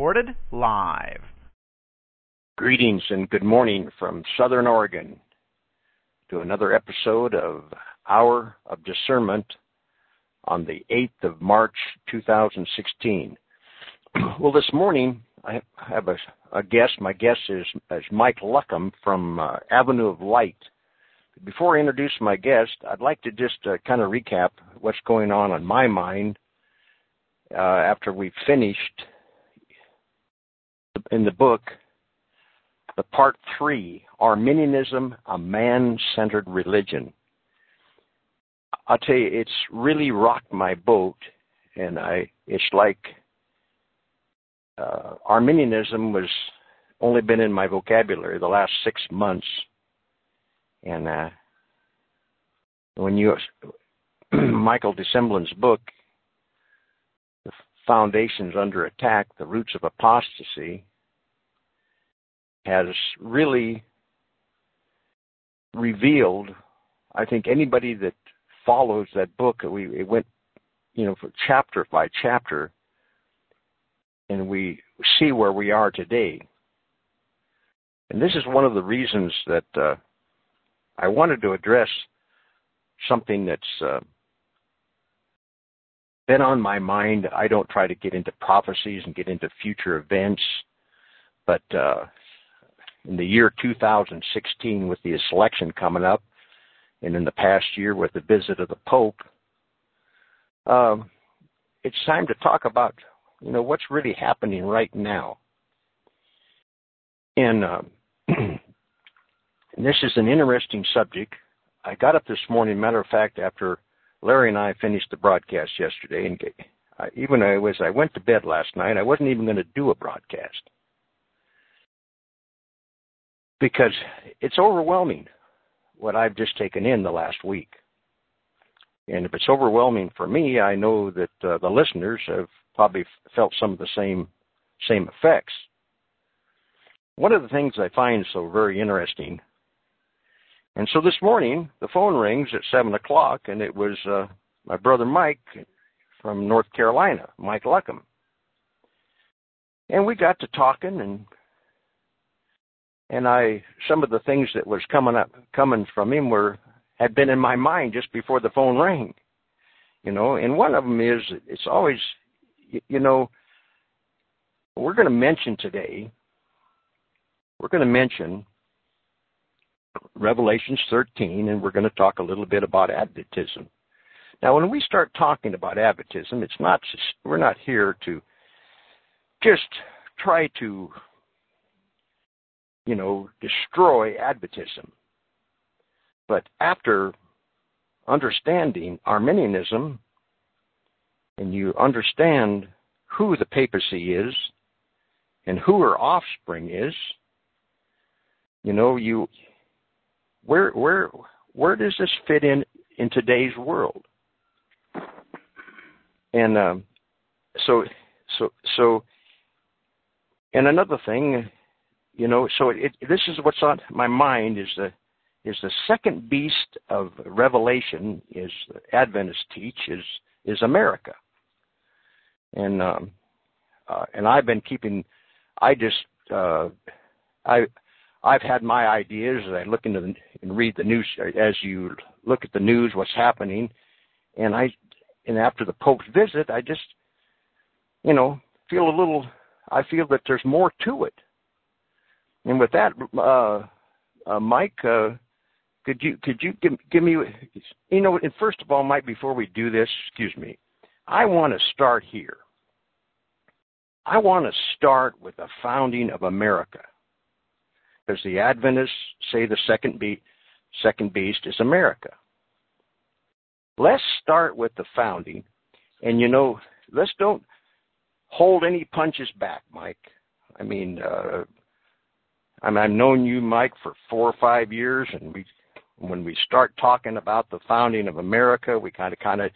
Recorded live. Greetings and good morning from Southern Oregon to another episode of Hour of Discernment on the 8th of March 2016. Well, this morning I have a, a guest. My guest is, is Mike Luckham from uh, Avenue of Light. Before I introduce my guest, I'd like to just uh, kind of recap what's going on on my mind uh, after we've finished in the book the part three Arminianism, a man centered religion. I'll tell you, it's really rocked my boat, and I it's like uh, Arminianism was only been in my vocabulary the last six months, and uh, when you Michael de Semlyen's book, "The Foundations Under Attack: The Roots of Apostasy," has really revealed. I think anybody that follows that book. We it went, you know, chapter by chapter, and we see where we are today. And this is one of the reasons that uh, I wanted to address something that's uh, been on my mind. I don't try to get into prophecies and get into future events, but uh, in the year 2016, with the election coming up, and in the past year with the visit of the Pope, um, it's time to talk about you know what's really happening right now. And, uh, and this is an interesting subject. I got up this morning, matter of fact, after Larry and I finished the broadcast yesterday, and I, even I was I went to bed last night, I wasn't even going to do a broadcast because it's overwhelming what I've just taken in the last week. And if it's overwhelming for me, I know that uh, the listeners have probably felt some of the same same effects. One of the things I find so very interesting, and so this morning the phone rings at seven o'clock, and it was uh, my brother Mike from North Carolina, Mike Luckham, and we got to talking and and I some of the things that was coming up coming from him were had been in my mind just before the phone rang. You know, and one of them is it's always you know we're going to mention today we're going to mention Revelations 13 and we're going to talk a little bit about Adventism. Now when we start talking about Adventism, it's not we're not here to just try to you know, destroy Adventism. But after understanding Arminianism, and you understand who the papacy is and who her offspring is, you know, you where where where does this fit in in today's world? And um, so so so and another thing you know, so it, this is what's on my mind is the is the second beast of Revelation is Adventists teach is is America, and um, uh, and I've been keeping. I just uh, I I've had my ideas as I look into the, and read the news as you look at the news, what's happening, and I and after the Pope's visit, I just you know feel a little. I feel that there's more to it and with that, uh, uh, Mike, uh, could you could you give, give me, you know, and first of all, Mike, before we do this, excuse me, I want to start here. I want to start with the founding of America, because the Adventists say the second beast, second beast is America. Let's start with the founding. And you know, let's don't hold any punches back, Mike. I mean, uh, I mean, I've known you, Mike, for four or five years, and we, when we start talking about the founding of America, we kind of, kind of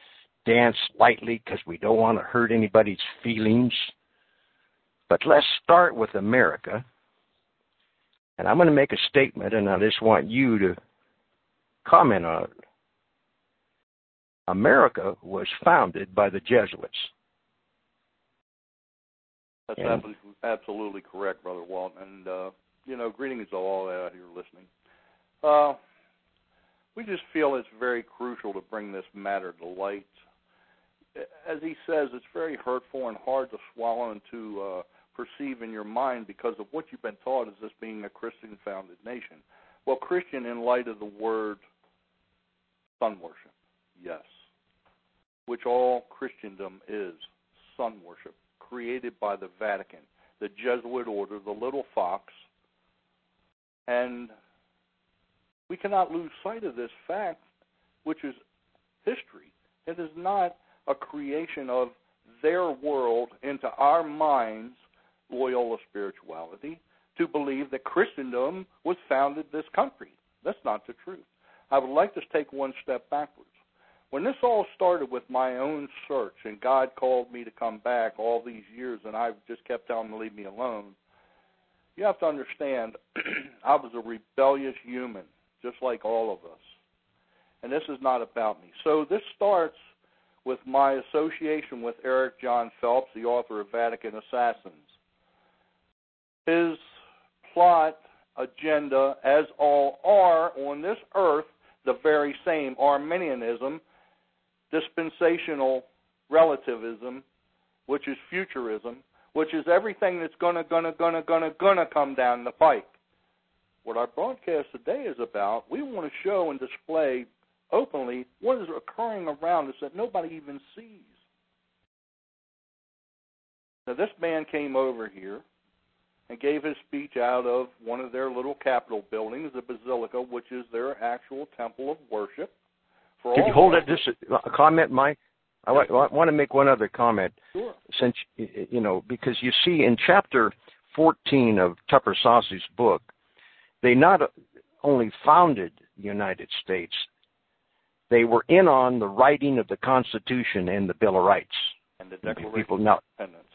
dance lightly because we don't want to hurt anybody's feelings. But let's start with America. And I'm going to make a statement, and I just want you to comment on it. America was founded by the Jesuits. That's And- absolutely, absolutely correct, Brother Walt. And, uh, you know, greetings to all out here listening. Uh, we just feel it's very crucial to bring this matter to light. As he says, it's very hurtful and hard to swallow and to uh, perceive in your mind because of what you've been taught as this being a Christian founded nation. Well, Christian in light of the word sun worship, yes, which all Christendom is sun worship, created by the Vatican, the Jesuit order, the little fox, and we cannot lose sight of this fact, which is history. It is not a creation of their world into our minds, Loyola spirituality, to believe that Christendom was founded this country. That's not the truth. I would like to take one step backwards. When this all started with my own search, and God called me to come back all these years, and I just kept telling him to leave me alone, you have to understand, I was a rebellious human, just like all of us. And this is not about me. So this starts with my association with Eric John Phelps, the author of Vatican Assassins. His plot, agenda, as all are on this earth, the very same Arminianism, dispensational relativism, which is futurism, which is everything that's gonna, gonna, gonna, gonna, gonna come down the pike. What our broadcast today is about, we want to show and display openly what is occurring around us that nobody even sees. Now, this man came over here and gave his speech out of one of their little Capitol buildings, the Basilica, which is their actual temple of worship. For Could you hold that just a comment, Mike? I wa- wa- want to make one other comment. Sure. since you know because you see in chapter 14 of Tupper Saussy's book they not only founded the United States they were in on the writing of the Constitution and the Bill of Rights And the Declaration people of now Independence.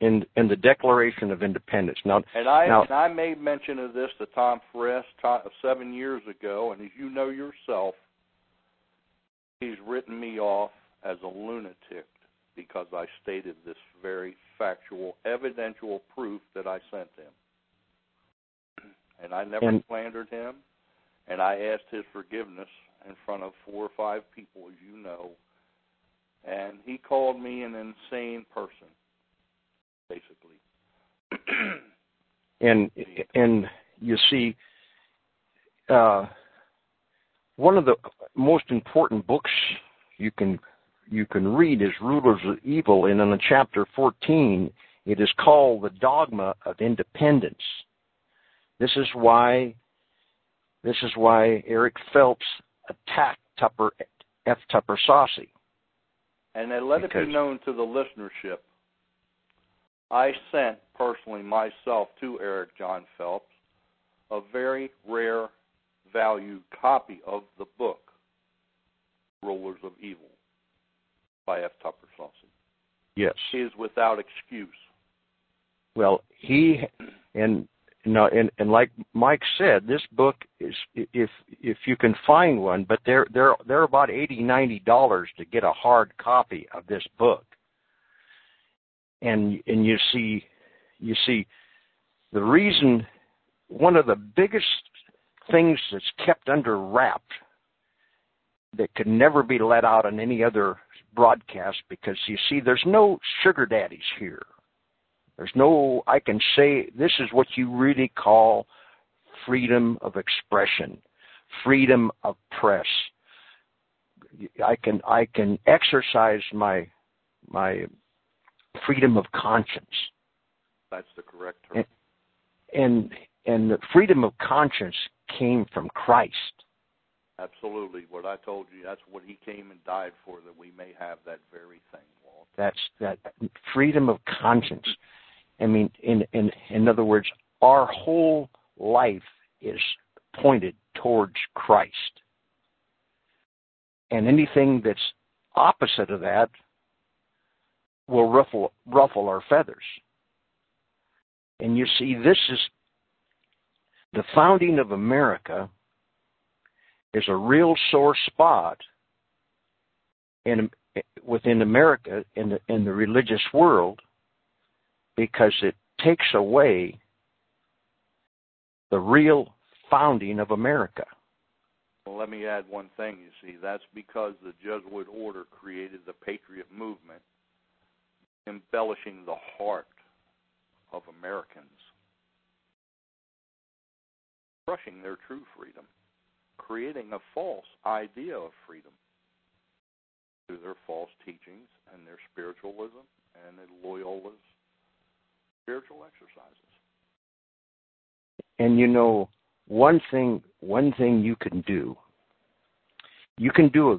In in the Declaration of Independence now And I Now- and I made mention of this to Tom to, seven years ago, and as you know yourself, he's written me off as a lunatic because I stated this very factual, evidential proof that I sent him. And I never And- slandered him, and I asked his forgiveness in front of four or five people, as you know. And he called me an insane person, basically. and and you see uh one of the most important books you can you can read is Rulers of Evil and in chapter 14 it is called the dogma of independence this is why this is why Eric Phelps attacked Tupper F Tupper Saussy And then let it be known to the listenership. I sent personally myself to Eric John Phelps a very rare value copy of the book Rulers of Evil by F. Tupper Saussy. yes He is without excuse. Well, he and no, and and like Mike said, this book is if if you can find one, but they're they're they're about eighty ninety dollars to get a hard copy of this book. And and you see, you see, the reason one of the biggest things that's kept under wrap that could never be let out on any other broadcast because you see, there's no sugar daddies here. There's no, I can say, this is what you really call freedom of expression, freedom of press. I can, I can exercise my, my freedom of conscience. That's the correct term. And, and the freedom of conscience came from Christ. Absolutely. What I told you, that's what he came and died for, that we may have that very thing, Walt. That's that freedom of conscience. I mean, in in in other words, our whole life is pointed towards Christ. And anything that's opposite of that will ruffle ruffle our feathers. And you see, this is the founding of America is a real sore spot in within America in the in the religious world because it takes away the real founding of America. Well, let me add one thing. You see, that's because the Jesuit order created the patriot movement, embellishing the heart of Americans, crushing their true freedom, creating a false idea of freedom through their false teachings and their spiritualism and their Loyola's spiritual exercises. And you know, one thing one thing you can do, you can do a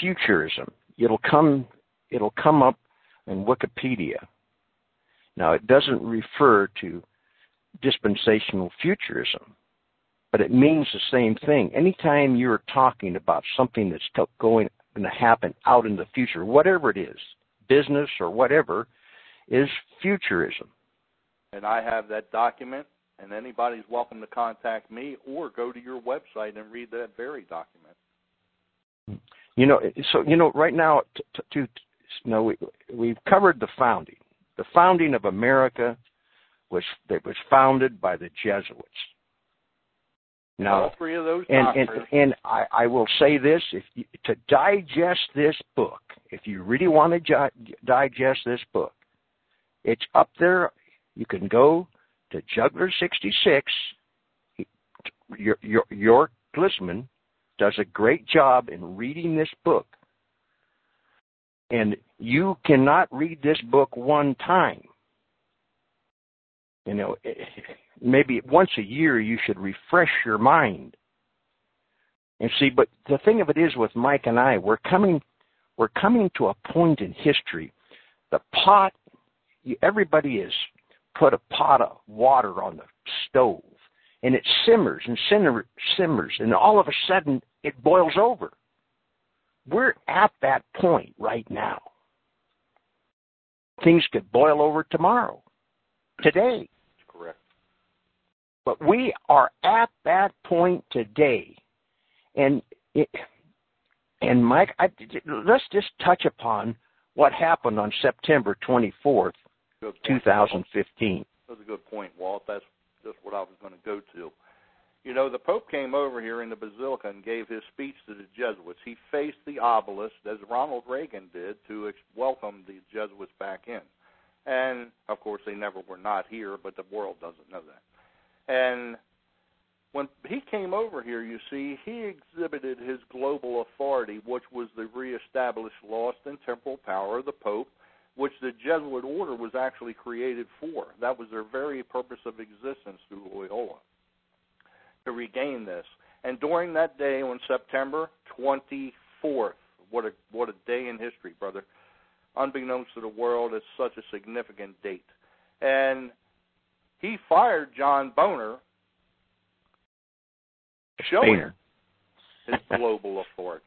futurism. It'll come it'll come up in Wikipedia. Now it doesn't refer to dispensational futurism, but it means the same thing. Anytime you're talking about something that's going going to happen out in the future, whatever it is, business or whatever, is futurism. And I have that document, and anybody's welcome to contact me or go to your website and read that very document. You know, so you know, right now, to, to know, we we've covered the founding. The founding of America was that was founded by the Jesuits. Now, all three of those and and, and I, I will say this: if you, to digest this book, if you really want to ju- digest this book, it's up there. You can go to Juggler sixty six. Your your York Glisman does a great job in reading this book, and you cannot read this book one time. You know, maybe once a year you should refresh your mind. And see, but the thing of it is with Mike and I, we're coming we're coming to a point in history. The pot everybody has put a pot of water on the stove and it simmers and simmers and all of a sudden it boils over. We're at that point right now. Things could boil over tomorrow, today. Correct. But we are at that point today, and it, and Mike, I, let's just touch upon what happened on September 24th, 2015. That's a good point, Walt. That's just what I was going to go to. You know, the Pope came over here in the Basilica and gave his speech to the Jesuits. He faced the obelisk, as Ronald Reagan did, to welcome the Jesuits back in. And, of course, they never were not here, but the world doesn't know that. And when he came over here, you see, he exhibited his global authority, which was the reestablished lost and temporal power of the Pope, which the Jesuit order was actually created for. That was their very purpose of existence through Loyola to regain this. And during that day on September 24th, what a what a day in history, brother. Unbeknownst to the world, it's such a significant date. And he fired John Boehner, showing his global authority.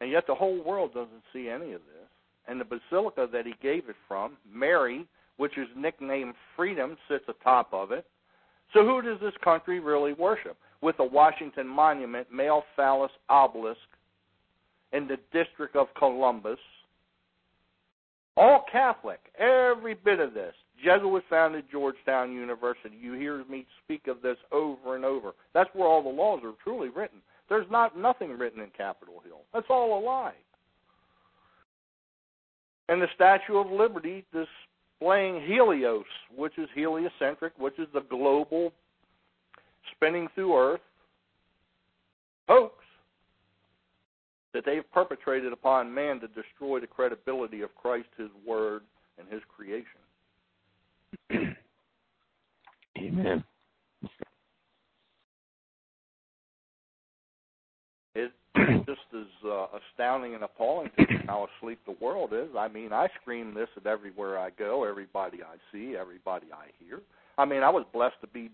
And yet the whole world doesn't see any of this. And the basilica that he gave it from, Mary, which is nicknamed Freedom, sits atop of it. So who does this country really worship? With the Washington Monument, male phallus obelisk in the District of Columbus. All Catholic, every bit of this. Jesuit founded Georgetown University. You hear me speak of this over and over. That's where all the laws are truly written. There's not nothing written in Capitol Hill. That's all a lie. And the Statue of Liberty, this displaying Helios, which is heliocentric, which is the global spinning through Earth hoax that they've perpetrated upon man to destroy the credibility of Christ, His Word, and His creation. Amen. It, uh, astounding and appalling to me how asleep the world is. I mean, I scream this at everywhere I go, everybody I see, everybody I hear. I mean, I was blessed to be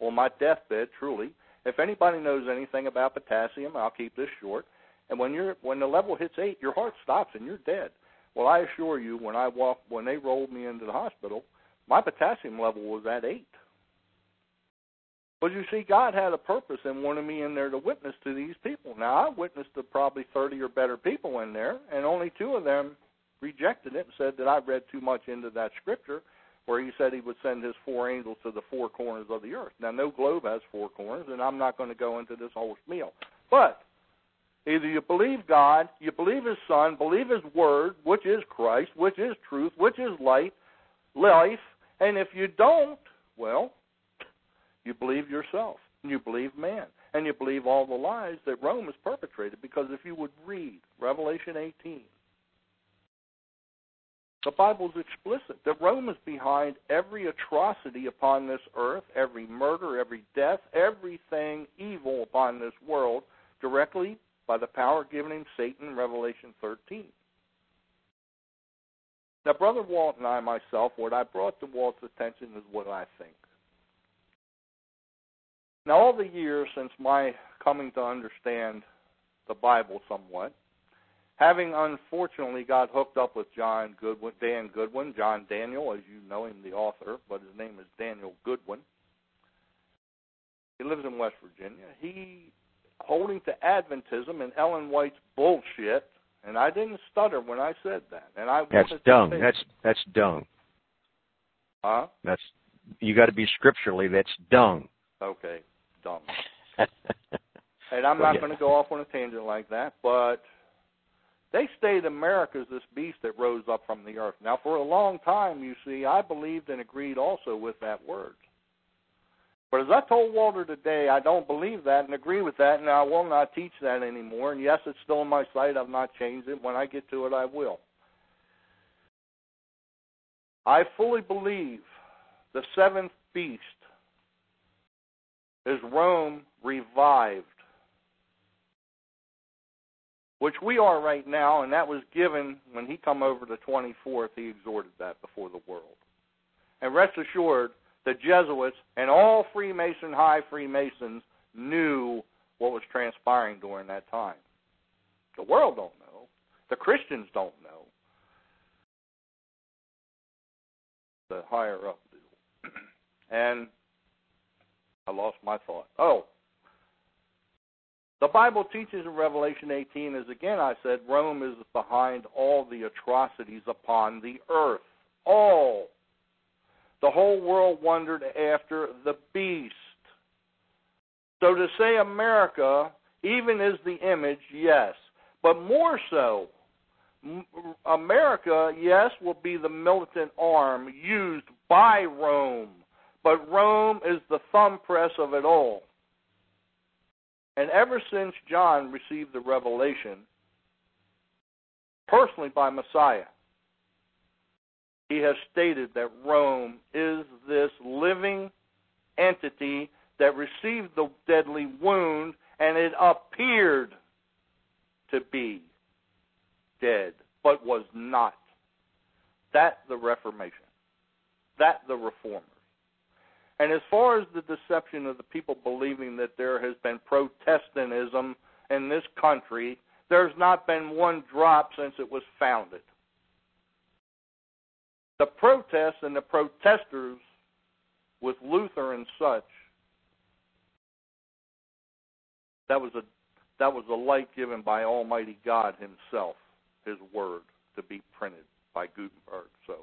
on my deathbed, truly. If anybody knows anything about potassium, I'll keep this short. And when you're when the level hits eight, your heart stops and you're dead. Well, I assure you, when I walked, when they rolled me into the hospital, my potassium level was at eight. But you see, God had a purpose in wanting me in there to witness to these people. Now, I witnessed to probably 30 or better people in there, and only two of them rejected it and said that I read too much into that scripture where he said he would send his four angels to the four corners of the earth. Now, no globe has four corners, and I'm not going to go into this whole spiel. But either you believe God, you believe His Son, believe His Word, which is Christ, which is truth, which is light, life, and if you don't, well, you believe yourself, and you believe man, and you believe all the lies that Rome has perpetrated. Because if you would read Revelation 18, the Bible is explicit that Rome is behind every atrocity upon this earth, every murder, every death, everything evil upon this world, directly by the power given him Satan, Revelation 13. Now, Brother Walt and I, myself, what I brought to Walt's attention is what I think. Now, all the years since my coming to understand the Bible somewhat, having unfortunately got hooked up with John Goodwin, Dan Goodwin, John Daniel, as you know him, the author, but his name is Daniel Goodwin. He lives in West Virginia. He holding to Adventism and Ellen White's bullshit, and I didn't stutter when I said that. And I that's dung. That's that's dung. Huh? That's you got to be scripturally. That's dung. Okay dumb. and I'm not yeah. going to go off on a tangent like that, but they stayed America is this beast that rose up from the earth. Now, for a long time, you see, I believed and agreed also with that word. But as I told Walter today, I don't believe that and agree with that, and I will not teach that anymore. And yes, it's still on my site. I've not changed it. When I get to it, I will. I fully believe the seventh beast is Rome revived, which we are right now, and that was given when he come over the 24th. He exhorted that before the world. And rest assured, the Jesuits and all Freemason, high Freemasons knew what was transpiring during that time. The world don't know. The Christians don't know. The higher up do. and I lost my thought. Oh, the Bible teaches in Revelation 18, as again I said, Rome is behind all the atrocities upon the earth. All. The whole world wondered after the beast. So to say America even is the image, yes. But more so, America, yes, will be the militant arm used by Rome but Rome is the thumb press of it all. And ever since John received the revelation, personally by Messiah, he has stated that Rome is this living entity that received the deadly wound and it appeared to be dead, but was not. That the Reformation. That the Reformers. And as far as the deception of the people believing that there has been Protestantism in this country, there's not been one drop since it was founded. The protests and the protesters with Luther and such, that was a that was a light given by Almighty God Himself, His Word, to be printed by Gutenberg. So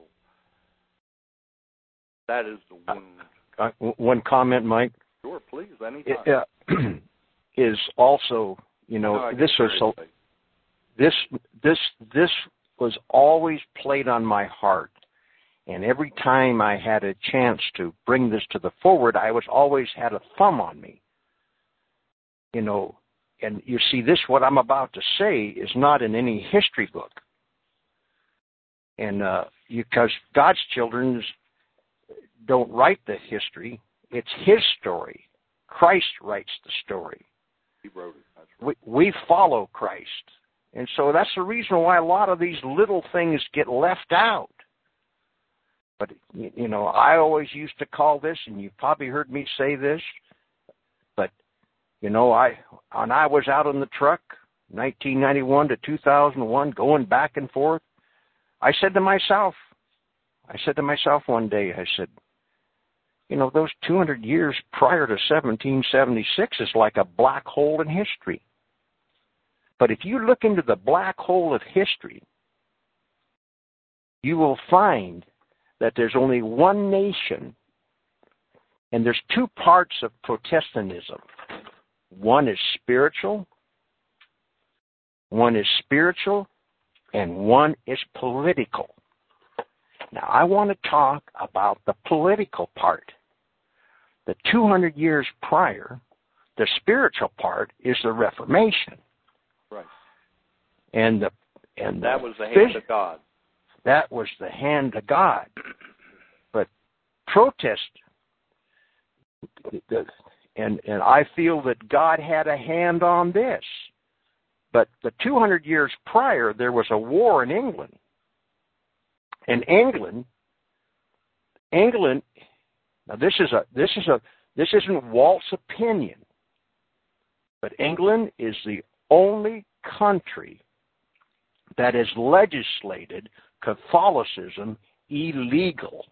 that is the uh, wound uh, one comment, Mike? Sure, please, anytime. It, uh, is also, you know, no, this was so, this this this was always played on my heart, and every time I had a chance to bring this to the forward, I was always had a thumb on me. You know, and you see, this what I'm about to say is not in any history book, and uh, because God's children's don't write the history. It's his story. Christ writes the story. He wrote it. we, we follow Christ. And so that's the reason why a lot of these little things get left out. But, you know, I always used to call this, and you've probably heard me say this, but, you know, I, when I was out in the truck, 1991 to 2001, going back and forth, I said to myself, I said to myself one day, I said, you know, those 200 years prior to 1776 is like a black hole in history. But if you look into the black hole of history, you will find that there's only one nation, and there's two parts of Protestantism. One is spiritual, one is spiritual, and one is political. Now, I want to talk about the political part. The 200 years prior, the spiritual part is the Reformation. Right. And the and that the was the hand of God. that was the hand of God. But protest, the, and and I feel that God had a hand on this. But the 200 years prior, there was a war in England, and England, England. Now this is a this is a this isn't Walt's opinion, but England is the only country that has legislated Catholicism illegal.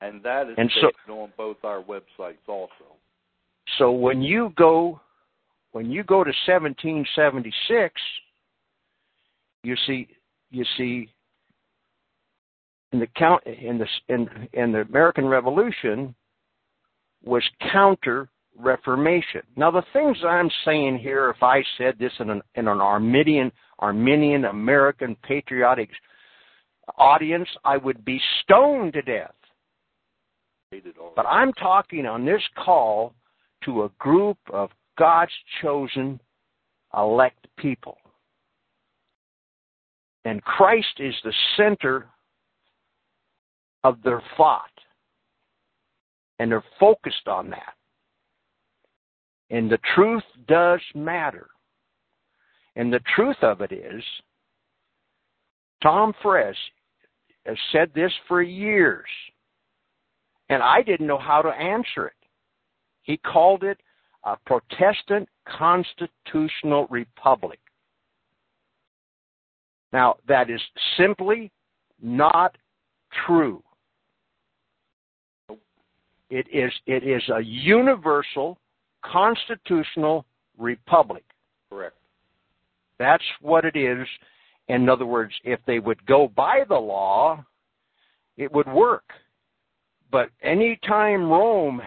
And that is And so- on both our websites also. So when you go when you go to 1776, you see you see in the count in the in, in the American Revolution was counter Reformation. Now the things I'm saying here, if I said this in an in an Arminian Arminian American patriotic audience, I would be stoned to death. But I'm talking on this call to a group of God's chosen elect people. And Christ is the center of their thought. And they're focused on that. And the truth does matter. And the truth of it is, Tom Friess has said this for years and I didn't know how to answer it. He called it a Protestant constitutional republic. Now, that is simply not true. It is, it is a universal constitutional republic. Correct. That's what it is. In other words, if they would go by the law, it would work. But anytime Rome,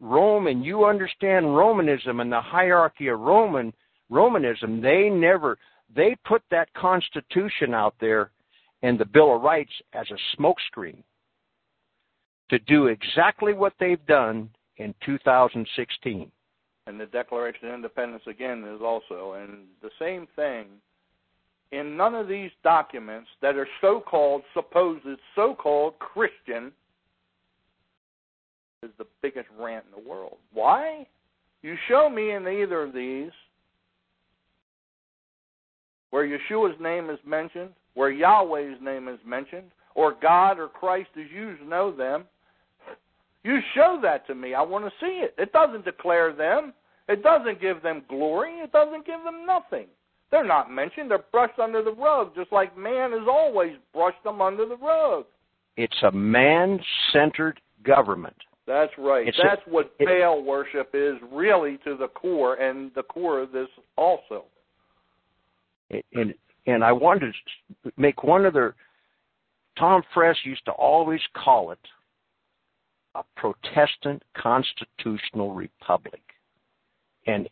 Rome, and you understand Romanism and the hierarchy of Roman Romanism, they never they put that Constitution out there and the Bill of Rights as a smokescreen to do exactly what they've done in 2016. And the Declaration of Independence again is also, and the same thing. In none of these documents that are so-called, supposed so-called Christian, is the biggest rant in the world. Why? You show me in either of these where Yeshua's name is mentioned, where Yahweh's name is mentioned, or God or Christ as you know them. You show that to me. I want to see it. It doesn't declare them. It doesn't give them glory. It doesn't give them nothing. They're not mentioned. They're brushed under the rug, just like man has always brushed them under the rug. It's a man centered government. That's right. It's That's a- what it- Baal worship is really to the core, and the core of this also. and and I wanted to make one other. Tom Friess used to always call it a Protestant constitutional republic, and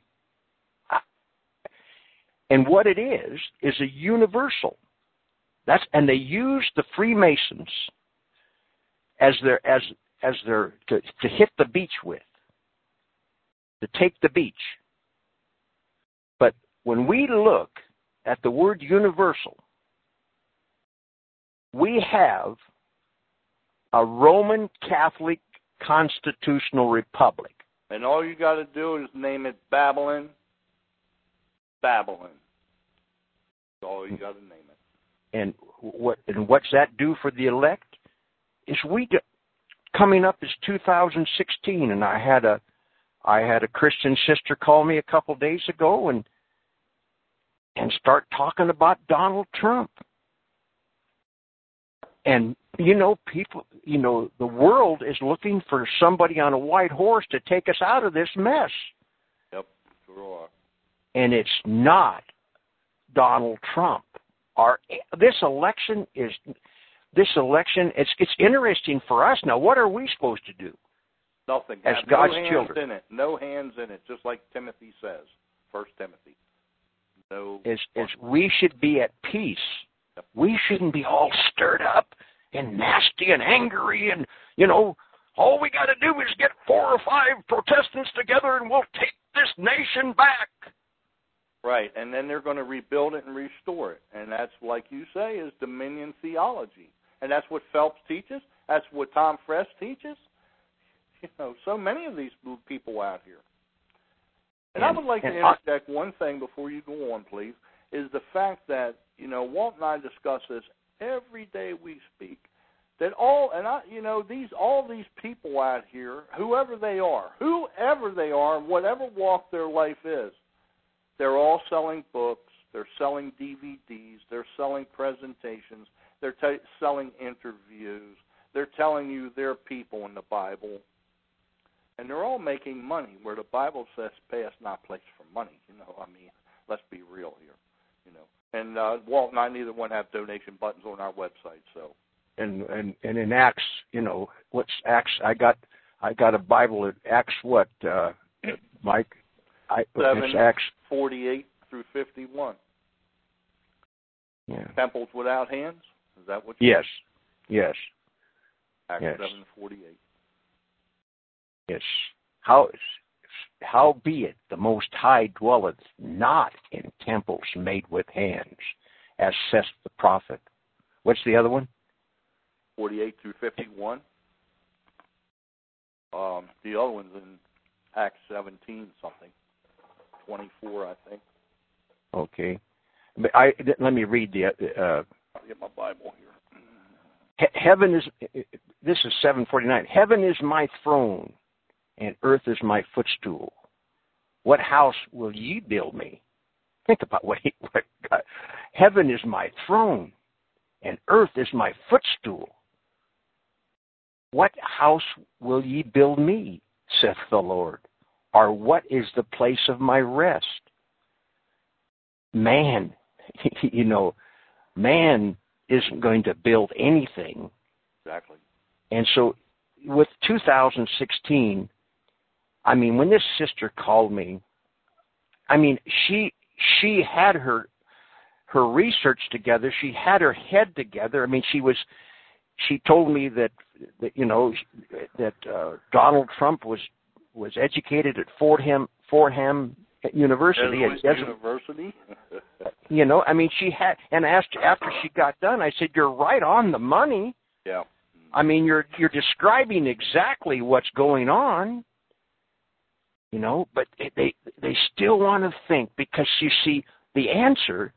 and what it is is a universal. That's and they use the Freemasons as their as as their to, to hit the beach with, to take the beach. But when we look at the word universal, we have a Roman Catholic constitutional republic. And all you got to do is name it Babylon. Babylon. That's all you got to name it. And what and what's that do for the elect? Is we do, coming up is 2016, and I had a I had a Christian sister call me a couple days ago and and start talking about Donald Trump. And you know, people, you know, the world is looking for somebody on a white horse to take us out of this mess. Yep, sure are. And it's not Donald Trump. Our this election is this election. It's it's interesting for us now. What are we supposed to do? Nothing. As Have God's no hands children. in it. No hands in it, just like Timothy says. First Timothy. No. is is we should be at peace. Yep. We shouldn't be all stirred up and nasty and angry and you know all we got to do is get four or five Protestants together and we'll take this nation back. Right, and then they're going to rebuild it and restore it, and that's like you say is dominion theology, and that's what Phelps teaches. That's what Tom Friess teaches. You know, so many of these people out here. And, I would like to and I- interject one thing before you go on, please, is the fact that you know Walt and I discuss this every day we speak. That all and I, you know, these all these people out here, whoever they are, whoever they are, whatever walk their life is, they're all selling books, they're selling DVDs, they're selling presentations, they're t- selling interviews, they're telling you they're people in the Bible, and they're all making money. Where the Bible says, "Pay us not place for money." You know, I mean, let's be real here. You know, and uh, Walt and I neither one have donation buttons on our website, so And and and in Acts, you know, what's Acts? I got I got a Bible at Acts. What, uh, Mike? I seven Acts. forty-eight through fifty-one. Yeah. Temples without hands. Is that what? You Yes. Yes. Acts yes. seven forty-eight. Yes. How how be it the Most High dwelleth not in temples made with hands, as saith the prophet. What's the other one? 48 through 51. Um, the other one's in Acts 17 something, 24 I think. Okay. But I let me read the. Uh, I'll get my Bible here. he- heaven is. This is seven forty nine. Heaven is my throne, and earth is my footstool. What house will ye build me? Think about what he. What God, heaven is my throne, and earth is my footstool. What house will ye build me, saith the Lord? Or what is the place of my rest? Man, you know, man isn't going to build anything. Exactly. And so with 2016, I mean, when this sister called me, I mean, she she had her her research together. She had her head together. I mean, she was she told me that that you know that uh, Donald Trump was was educated at Fordham Fordham University. Doesn't- University. you know, I mean, she had and asked after she got done. I said, "You're right on the money." yeah. I mean, you're you're describing exactly what's going on. You know, but they they still want to think because you see the answer,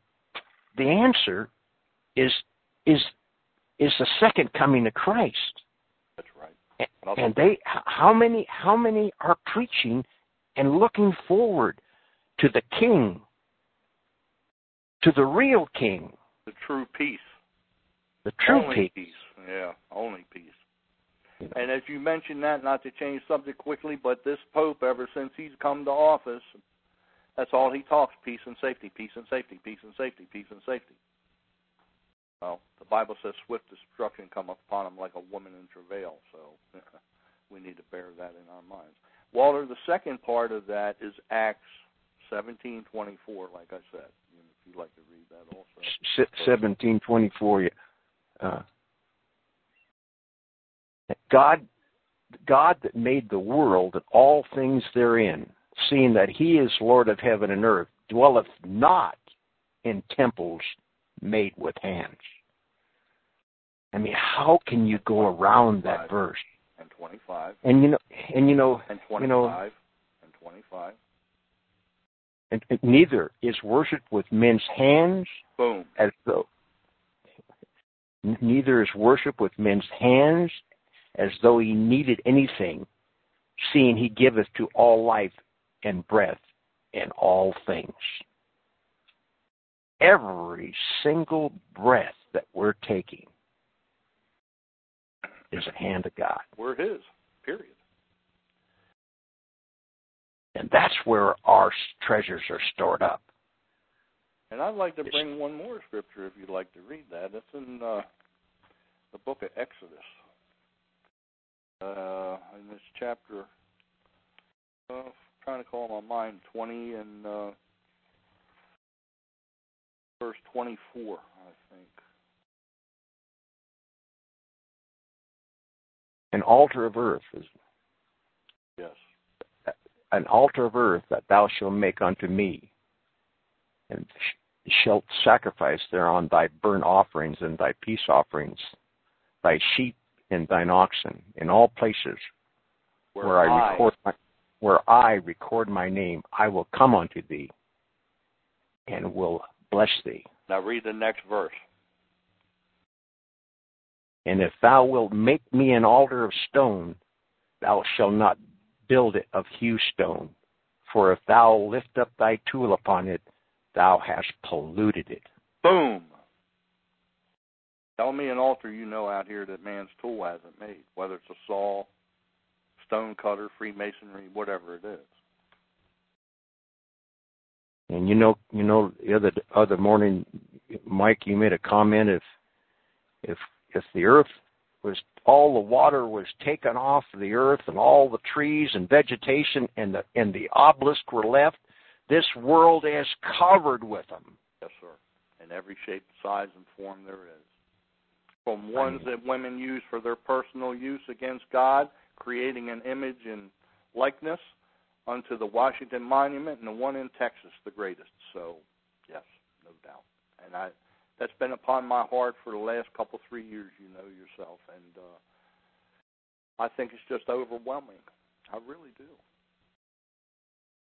the answer is is is the second coming of Christ. That's right. And, and they how many how many are preaching and looking forward to the king to the real king, The true peace. the true only peace. Yeah, only peace. And as you mentioned that, not to change subject quickly, but this Pope, ever since he's come to office, that's all he talks: peace and safety, peace and safety, peace and safety, peace and safety. Well, the Bible says swift destruction cometh upon him like a woman in travail. So we need to bear that in our minds. Walter, the second part of that is Acts seventeen twenty four. Like I said, if you'd like to read that also. seventeen twenty four. Uh, God, God that made the world and all things therein, seeing that He is Lord of heaven and earth, dwelleth not in temples made with hands. I mean, how can you go around that verse? And twenty five And you know, and you know, and you know, five. 25. And, and neither is worshipped with men's hands Boom. as though neither is worship with men's hands as though he needed anything, seeing he giveth to all life and breath and all things. Every single breath that we're taking is a hand of God. We're His. Period. And that's where our treasures are stored up. And I'd like to bring one more scripture if you'd like to read that. It's in uh, the book of Exodus. Uh, in this chapter, uh, trying to call my mind, 20 and uh, verse 24, I think. An altar of earth is Yes. an altar of earth that thou shalt make unto me, and sh- shalt sacrifice thereon thy burnt offerings and thy peace offerings, thy sheep and thine oxen, in all places Where, where I record my, where I record my name, I will come unto thee, and will bless thee. Now read the next verse. And if thou wilt make me an altar of stone, thou shalt not build it of hew stone. For if thou lift up thy tool upon it, thou hast polluted it. Boom. Tell me an altar you know out here that man's tool hasn't made, whether it's a saw, stone cutter, Freemasonry, whatever it is. And you know, you know, the other other morning, Mike, you made a comment if if if the earth was all the water was taken off the earth and all the trees and vegetation and the and the obelisk were left, this world is covered with them. Yes, sir. In every shape, size, and form there is. From ones that women use for their personal use against God, creating an image and likeness, unto the Washington Monument and the one in Texas, the greatest. So, yes, no doubt. And I that's been upon my heart for the last couple three years, you know yourself, and uh I think it's just overwhelming. I really do.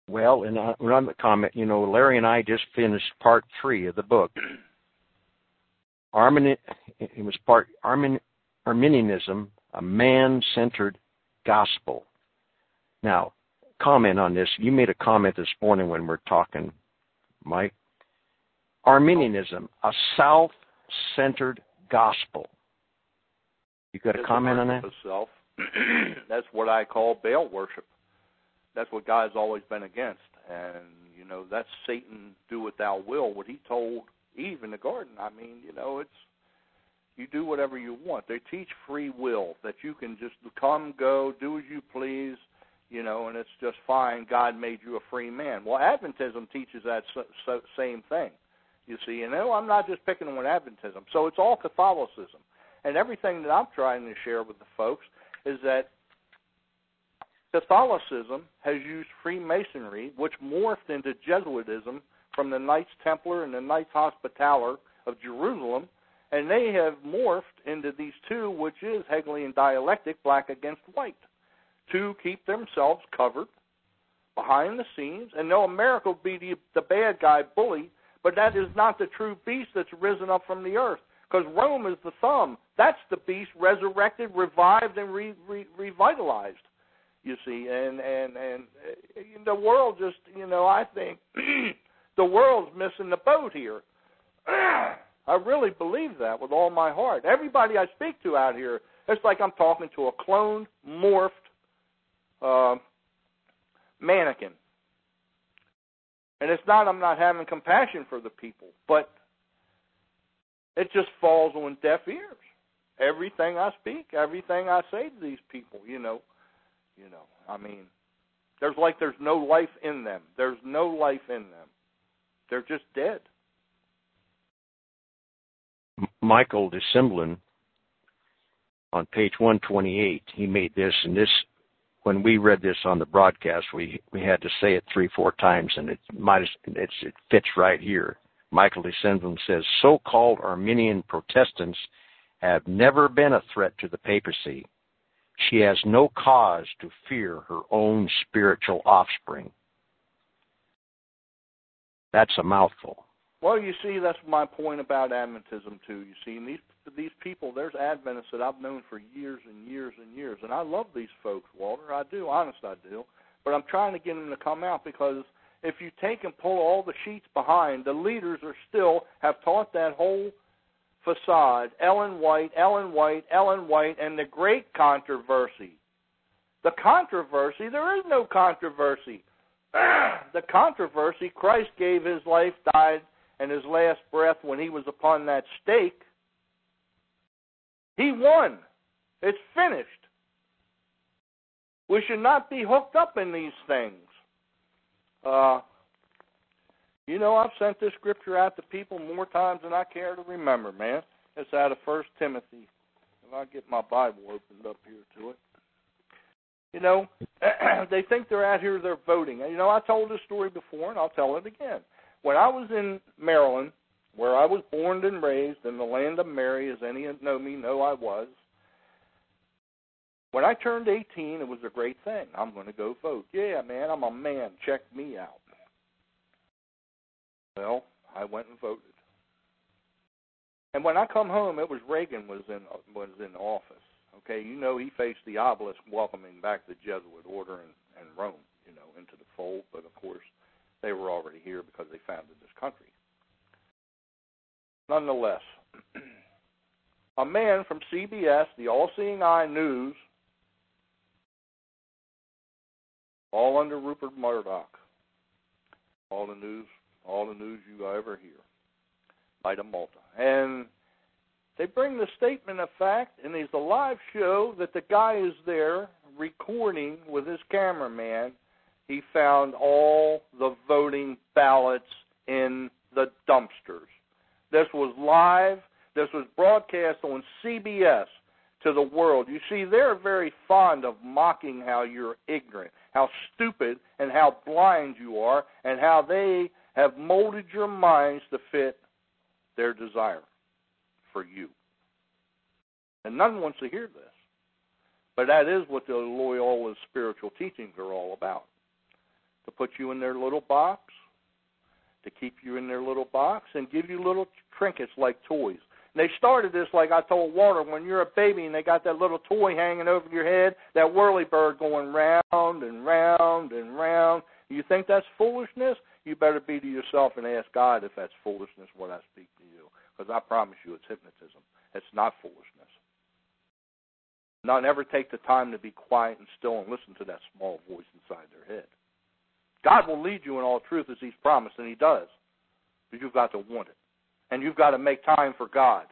Well, and I, on the comment, you know, Larry and I just finished part three of the book. Armin, it was part Armin, Arminianism, a man-centered gospel. Now, comment on this. You made a comment this morning when we we're talking, Mike. Arminianism, a self-centered gospel. You got a comment on that? Self. That's what I call Baal worship. That's what God's always been against. And, you know, that's Satan do what thou will, what he told Eve in the garden. I mean, you know, it's you do whatever you want. They teach free will, that you can just come, go, do as you please, you know, and it's just fine. God made you a free man. Well, Adventism teaches that so, so, same thing. You see, and no, I'm not just picking on Adventism. So it's all Catholicism. And everything that I'm trying to share with the folks is that Catholicism has used Freemasonry, which morphed into Jesuitism from the Knights Templar and the Knights Hospitaller of Jerusalem, and they have morphed into these two, which is Hegelian dialectic, black against white, to keep themselves covered behind the scenes. And no, America will be the, the bad guy bully, but that is not the true beast that's risen up from the earth. Because Rome is the thumb. That's the beast resurrected, revived, and re, re, revitalized. You see, and and and uh, the world just, you know, I think the world's missing the boat here. I really believe that with all my heart. Everybody I speak to out here, it's like I'm talking to a cloned, morphed uh, mannequin. And it's not I'm not having compassion for the people, but it just falls on deaf ears. Everything I speak, everything I say to these people, you know, you know, I mean, there's like there's no life in them. There's no life in them. They're just dead. Michael de Semlyen on page 128, he made this, and this, when we read this on the broadcast, we we had to say it three, four times, and it might it's, it fits right here. Michael de DeSimblin says, so-called Arminian Protestants have never been a threat to the papacy. She has no cause to fear her own spiritual offspring. That's a mouthful. Well, you see, that's my point about Adventism too. You see, and these these people, there's Adventists that I've known for years and years and years, and I love these folks, Walter. I do, honest, I do. But I'm trying to get them to come out because if you take and pull all the sheets behind, the leaders are still have taught that whole facade. Ellen White, Ellen White, Ellen White, and the great controversy. The controversy, there is no controversy. The controversy, Christ gave his life, died, and his last breath when he was upon that stake. He won. It's finished. We should not be hooked up in these things. Uh, you know, I've sent this scripture out to people more times than I care to remember, man. It's out of First Timothy. If I get my Bible opened up here to it. You know, they think they're out here, they're voting. You know, I told this story before, and I'll tell it again. When I was in Maryland, where I was born and raised in the land of Mary, as any that know me know I was, when I turned 18, it was a great thing. I'm going to go vote. Yeah, man, I'm a man. Check me out. Well, I went and voted. And when I come home, it was Reagan was in was in office. Okay, you know he faced the obelisk welcoming back the Jesuit order and, and Rome, you know, into the fold. But of course, they were already here because they founded this country. Nonetheless, a man from CBS, the All-Seeing Eye News, all under Rupert Murdoch, all the news, all the news you ever hear, Ida Malta, and they bring the statement of fact, and there's a live show that the guy is there recording with his cameraman. He found all the voting ballots in the dumpsters. This was live. This was broadcast on CBS to the world. You see, they're very fond of mocking how you're ignorant, how stupid and how blind you are, and how they have molded your minds to fit their desire for you. And none wants to hear this. But that is what the Loyola spiritual teachings are all about. To put you in their little box, to keep you in their little box, and give you little trinkets like toys. And they started this like I told Walter when you're a baby and they got that little toy hanging over your head, that whirly bird going round and round and round. You think that's foolishness? You better be to yourself and ask God if that's foolishness what I speak to you. Because I promise you it's hypnotism. It's not foolishness. Not ever take the time to be quiet and still and listen to that small voice inside their head. God will lead you in all truth as He's promised, and He does. But you've got to want it. And you've got to make time for God.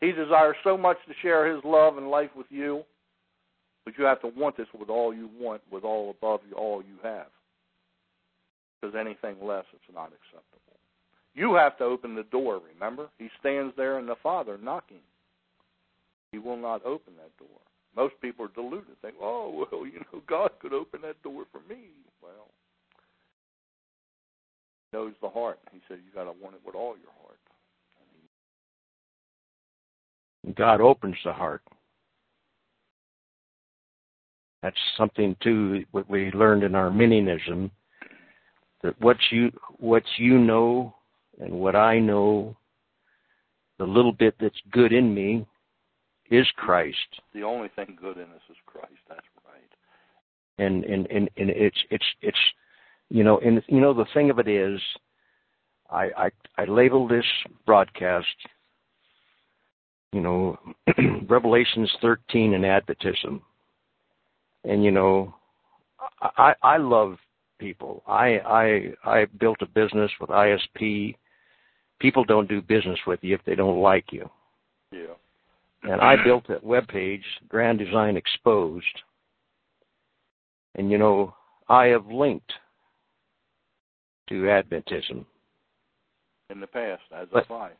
He desires so much to share His love and life with you, but you have to want this with all you want, with all above you, all you have. Because anything less, it's not acceptable. You have to open the door, remember? He stands there in the Father knocking. He will not open that door. Most people are deluded. Think, oh, well, you know, God could open that door for me. Well, he knows the heart. He said you got to want it with all your heart. God opens the heart. That's something too what we learned in Arminianism that what you what you know and what I know, the little bit that's good in me, is Christ. The only thing good in us is Christ. That's right. And and and, and it's it's it's you know and you know the thing of it is, I I, I labeled this broadcast. You know, Revelations 13 and Adventism. And you know, I I love people. I I I built a business with ISP. People don't do business with you if they don't like you. Yeah and I built that web page, Grand Design Exposed. And you know, I have linked to Adventism in the past as but, a I.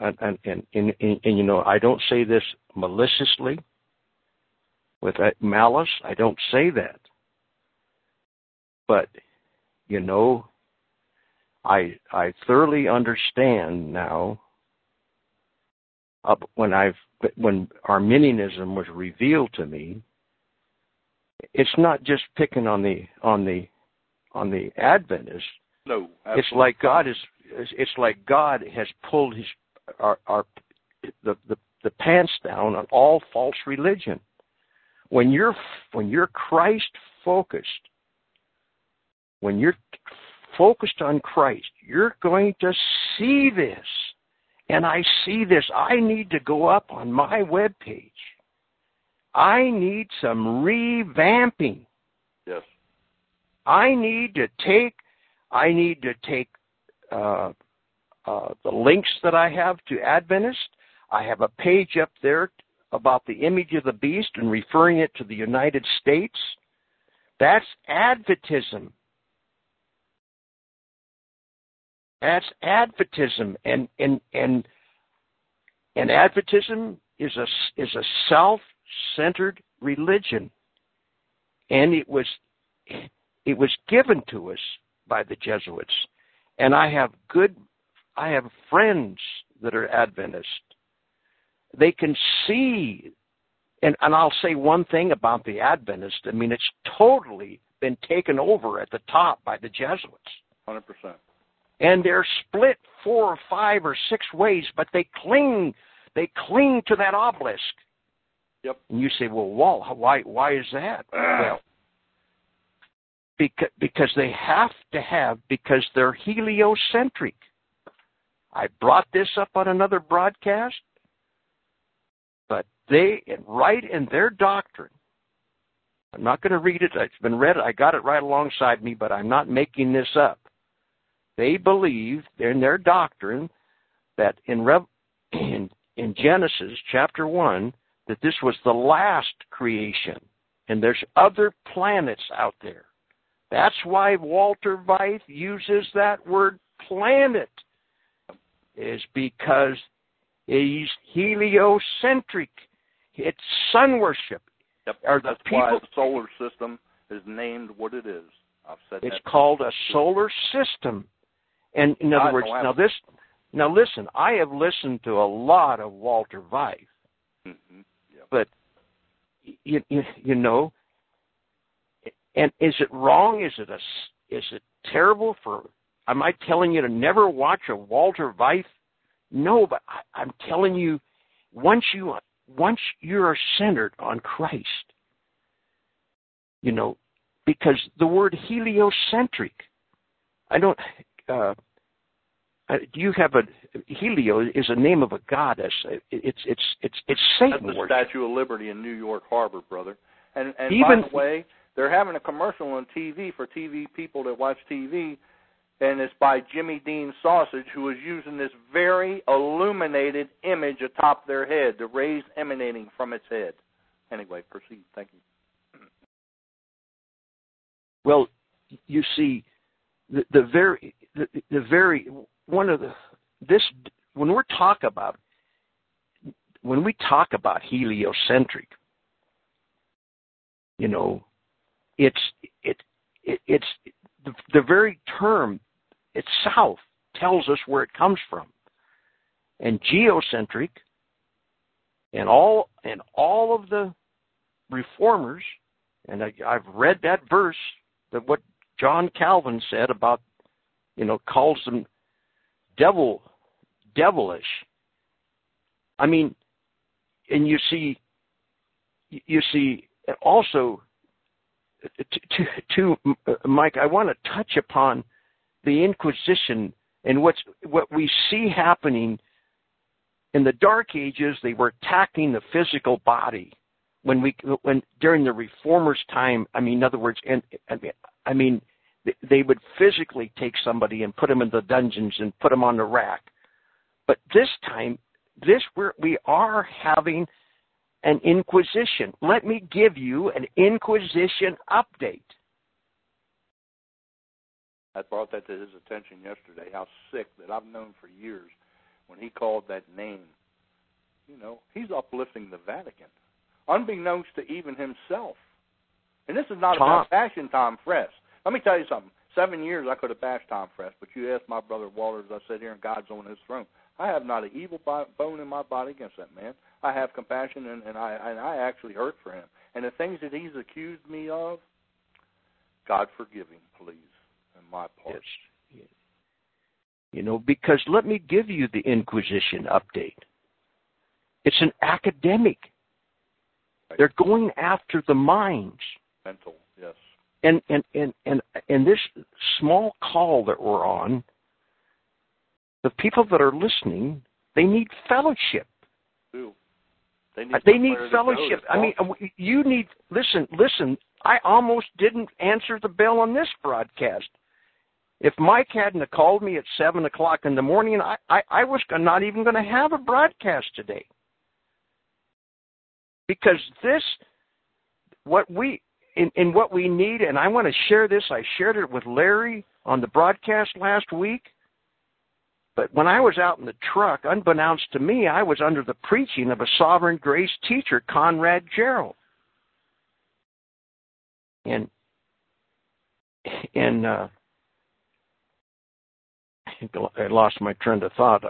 And and, and and, and and you know, I don't say this maliciously with malice. I don't say that. But you know, I I thoroughly understand now uh, when I've when Arminianism was revealed to me, it's not just picking on the on the on the Adventists. No, absolutely. it's like God is. It's like God has pulled his our, our the, the the pants down on all false religion. When you're when you're Christ focused, when you're focused on Christ, you're going to see this. And I see this. I need to go up on my web page. I need some revamping. Yes. I need to take I need to take uh, uh, the links that I have to Adventist. I have a page up there about the image of the beast and referring it to the United States. That's Adventism. That's Adventism, and and and and Adventism is a is a self-centered religion, and it was it was given to us by the Jesuits, and I have good I have friends that are Adventist. They can see, and, and I'll say one thing about the Adventist. I mean, it's totally been taken over at the top by the Jesuits. 100%. And they're split four or five or six ways, but they cling, they cling to that obelisk. Yep. And you say, well, Walt, why, why is that? Ah. well, because, because they have to have, because they're heliocentric. I brought this up on another broadcast, but they, right in their doctrine, I'm not going to read it. It's been read. I got it right alongside me, but I'm not making this up. They believe in their doctrine that in, Rev, in, in Genesis chapter 1 that this was the last creation and there's other planets out there. That's why Walter Veith uses that word planet is because he's heliocentric. It's sun worship. Yep. Are the That's people, why the solar system is named what it is. I've said it's called a solar system. And in other words, now this, now listen, I have listened to a lot of Walter Veith, mm-hmm. but you, you, you know, and is it wrong? Is it a, is it terrible for Am I telling you to never watch a Walter Veith? No, but I, I'm telling you, once you once you are centered on Christ, you know, because the word heliocentric, I don't. Uh, do you have a Helio is a name of a goddess? It's it's it's it's Satan. That's the. Statue of Liberty in New York Harbor, brother. And and Even, by the way, they're having a commercial on TV for TV people that watch TV and it's by Jimmy Dean Sausage, who is using this very illuminated image atop their head, the rays emanating from its head. Anyway, proceed. Thank you. Well, you see, the, the very, the, the very one of the this when we're talk about when we talk about heliocentric, you know, it's it, it it's the, the very term itself tells us where it comes from. And geocentric and all and all of the reformers, and I, I've read that verse that what John Calvin said about, you know, calls them devil, devilish. I mean, and you see, you see, also to, to, Mike, I want to touch upon the Inquisition and what's what we see happening in the Dark Ages. They were attacking the physical body when we when during the Reformers' time. I mean, in other words, and I mean, they would physically take somebody and put them in the dungeons and put them on the rack. But this time, this we're, we are having an inquisition. Let me give you an inquisition update. I brought that to his attention yesterday, how sick that I've known for years when he called that name. You know, he's uplifting the Vatican, unbeknownst to even himself. And this is not Tom. about bashing Tom Friess. Let me tell you something. Seven years I could have bashed Tom Friess, but you ask my brother Walter as I sit here and God's on his throne. I have not an evil bone in my body against that man. I have compassion and, and I and I actually hurt for him. And the things that he's accused me of, God forgive him, please, in my part. Yes. You know, because let me give you the Inquisition update. It's an academic. They're going after the minds. Mental, yes. And and and and and this small call that we're on, the people that are listening, they need fellowship. Do. They need, They need somewhere to go fellowship. I mean, you need listen, listen. I almost didn't answer the bell on this broadcast. If Mike hadn't called me at seven o'clock in the morning, I I, I was not even going to have a broadcast today. Because this, what we in, what we need, and I want to share this. I shared it with Larry on the broadcast last week. But when I was out in the truck, unbeknownst to me, I was under the preaching of a sovereign grace teacher, Conrad Jarrell. And and uh I lost my train of thought.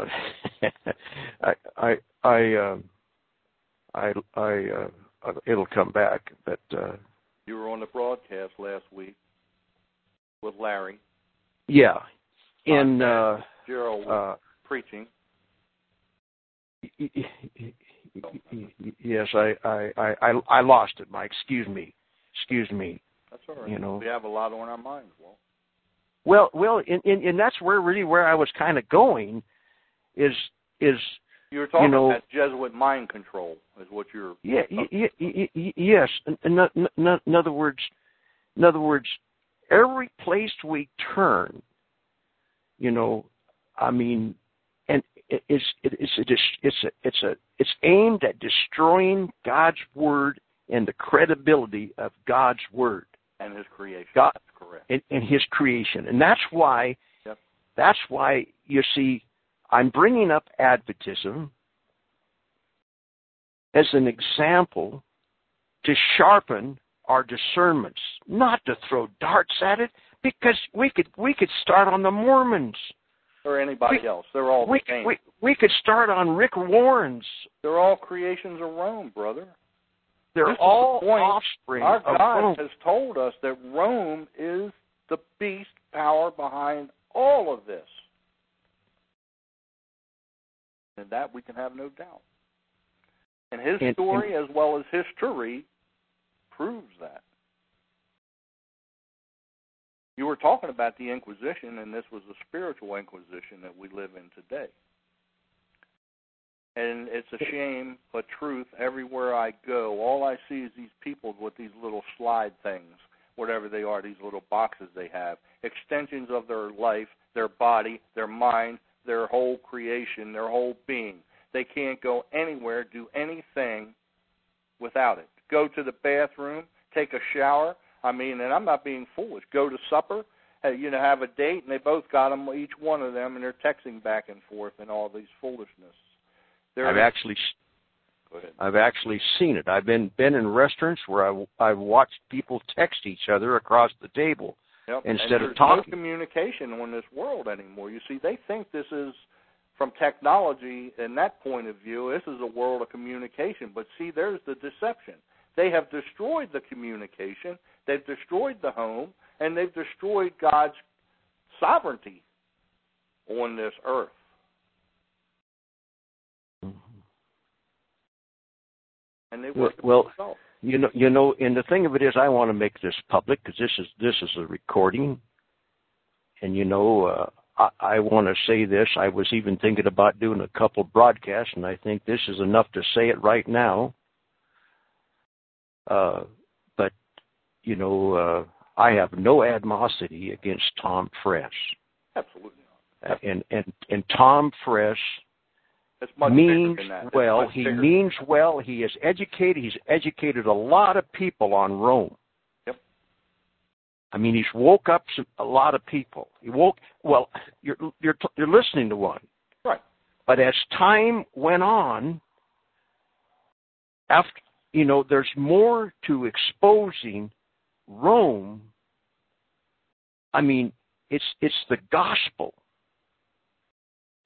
I I I uh, I I uh, it'll come back, but uh You were on the broadcast last week with Larry. yeah. In uh Jarrell uh preaching. yes, I, I, I, I I lost it, Mike. Excuse me. Excuse me. That's all right. You know. we have a lot on our minds, Walt. Well, well, and, and, and that's where really where I was kind of going, is is You were talking know- about Jesuit mind control, is what you're. yeah, y- y- y- y- yes. In, in, in, in other words, in other words, every place we turn, you know, I mean, and it- it's it- it's a it's a it's a it's aimed at destroying God's word and the credibility of God's word. and his creation. God- That's correct. in, in his creation. And that's why Yep. that's why you see I'm bringing up Adventism as an example to sharpen our discernments, not to throw darts at it, because we could we could start on the Mormons. Or anybody we- else. They're all We, the same. we we could start on Rick Warren's. They're all creations of Rome, brother. They're This is the all point. offspring Our of God Rome. has told us that Rome is the beast power behind all of this. And that we can have no doubt. And his And- story, as well as history, proves that. You were talking about the Inquisition, and this was the spiritual Inquisition that we live in today. And it's a shame, but truth, everywhere I go, all I see is these people with these little slide things, whatever they are, these little boxes they have, extensions of their life, their body, their mind, their whole creation, their whole being. They can't go anywhere, do anything without it. Go to the bathroom, take a shower. I mean, and I'm not being foolish. Go to supper, you know, have a date, and they both got them, each one of them, and they're texting back and forth and all these foolishness. There I've actually. I've actually seen it. I've been been in restaurants where I I've watched people text each other across the table. Yep. instead of there's talking. no communication on this world anymore. You see, they think this is from technology in that point of view. This is a world of communication, but see, there's the deception. They have destroyed the communication. They've destroyed the home, and they've destroyed God's sovereignty on this earth. Mm-hmm. And they worship well, themselves. You know, you know, and the thing of it is, I want to make this public because this is this is a recording, and you know, uh, I, I want to say this. I was even thinking about doing a couple broadcasts, and I think this is enough to say it right now. Uh, but you know, uh, I have no animosity against Tom Friess, Absolutely not. and and and Tom Friess means than that. It's well. He bigger. means well. He is educated. He's educated a lot of people on Rome. Yep. I mean, he's woke up some, a lot of people. He woke. Well, you're you're you're listening to one. Right. But as time went on, after you know, there's more to exposing Rome. I mean, it's it's the gospel.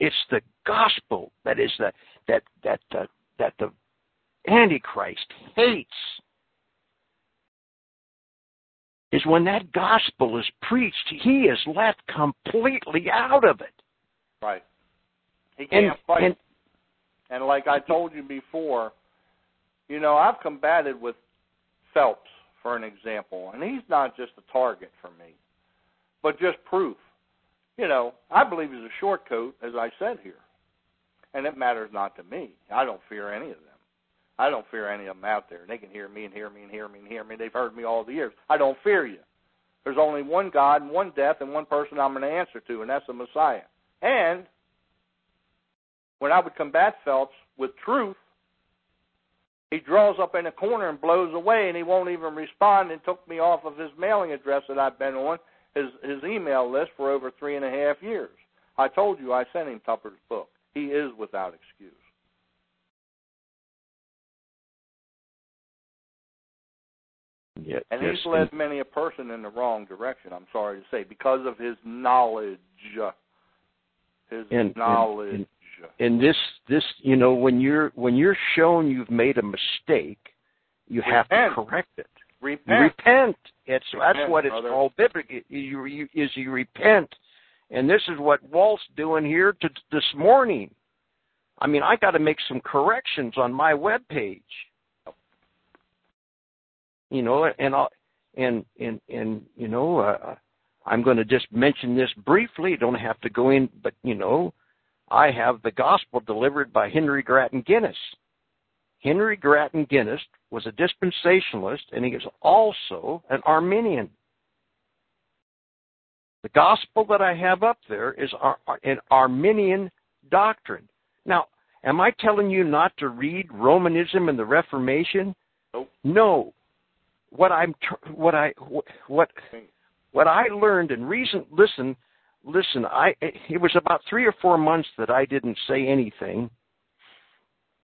It's the gospel that is the that that the that the Antichrist hates. is when that gospel is preached, he is left completely out of it. Right. He can't And, fight. and And like I told you before, you know, I've combated with Phelps, for an example, and he's not just a target for me, but just proof. You know, I believe he's a short coat, as I said here, and it matters not to me. I don't fear any of them. I don't fear any of them out there. They can hear me and hear me and hear me and hear me. They've heard me all the years. I don't fear you. There's only one God and one death and one person I'm going to answer to, and that's the Messiah. And when I would combat Phelps with truth, he draws up in a corner and blows away, and he won't even respond. And took me off of his mailing address that I've been on, his his email list for over three and a half years. I told you I sent him Tupper's book. He is without excuse. yeah, And he's led many a person in the wrong direction, I'm sorry to say, because of his knowledge. His And- and- knowledge. and- and this this you know when you're when you're shown you've made a mistake, you have to correct it. Repent. repent. It's Repent, that's what it's brother. You, you, is you repent, and this is what Walt's doing here to, this morning. I mean, I got to make some corrections on my web page. You know, and I'll, and and and you know, uh, I'm going to just mention this briefly. Don't have to go in, but you know, I have the gospel delivered by Henry Grattan Guinness. Henry Grattan Guinness was a dispensationalist and he is also an Arminian. The gospel that I have up there is an Arminian doctrine. Now, am I telling you not to read Romanism and the Reformation? Nope. No. What I'm what I what what I learned and reason listen listen I it was about 3 or 4 months that I didn't say anything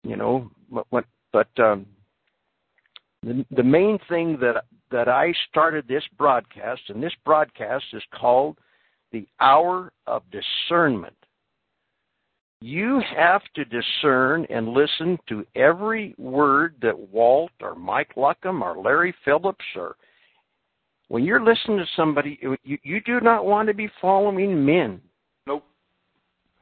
you know but but um the the main thing that that I started this broadcast and this broadcast is called the hour of discernment you have to discern and listen to every word that Walt or Mike Luckham or Larry Phillips or when you're listening to somebody you, you do not want to be following men.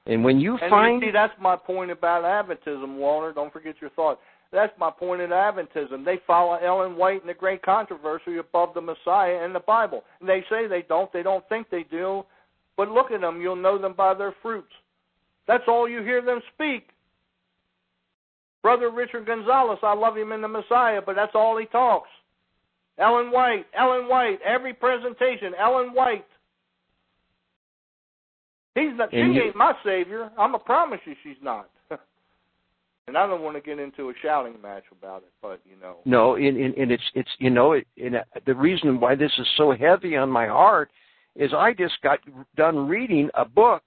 And when you And find you see, that's my point about Adventism, Walter. Don't forget your thought. That's my point in Adventism. They follow Ellen White and the great controversy above the Messiah and the Bible. And they say they don't. They don't think they do. But look at them. You'll know them by their fruits. That's all you hear them speak. Brother Richard Gonzalez, I love him in the Messiah, but that's all he talks. Ellen White, Ellen White, every presentation, Ellen White. He's not. And she ain't my savior. I'm a promise you, she's not. and I don't want to get into a shouting match about it, but you know. No, and, and, and it's it's you know it, and uh, the reason why this is so heavy on my heart is I just got done reading a book,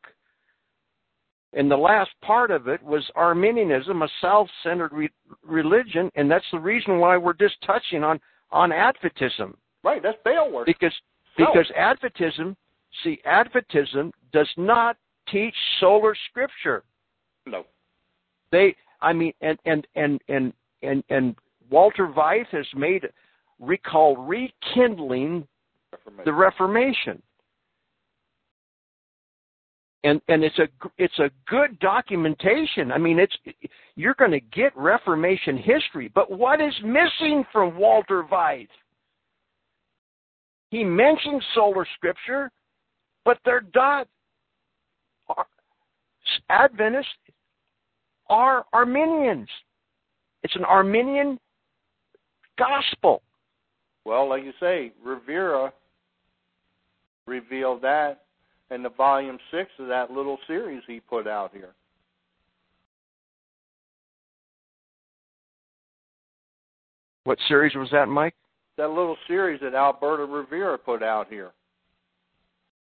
and the last part of it was Arminianism, a self-centered re- religion, and that's the reason why we're just touching on on Adventism Right, that's Baal worship. because because Adventism, see, Adventism does not teach sola scriptura. No. They, I mean, and and and and and and Walter Veith has made recall rekindling the Reformation, and and it's a it's a good documentation. I mean, it's you're going to get Reformation history, but what is missing from Walter Veith? He mentions sola scriptura, but they're not. Adventists are Arminians. It's an Arminian gospel. Well, like you say, Rivera revealed that in the volume six of that little series he put out here. What series was that, Mike? That little series that Alberto Rivera put out here.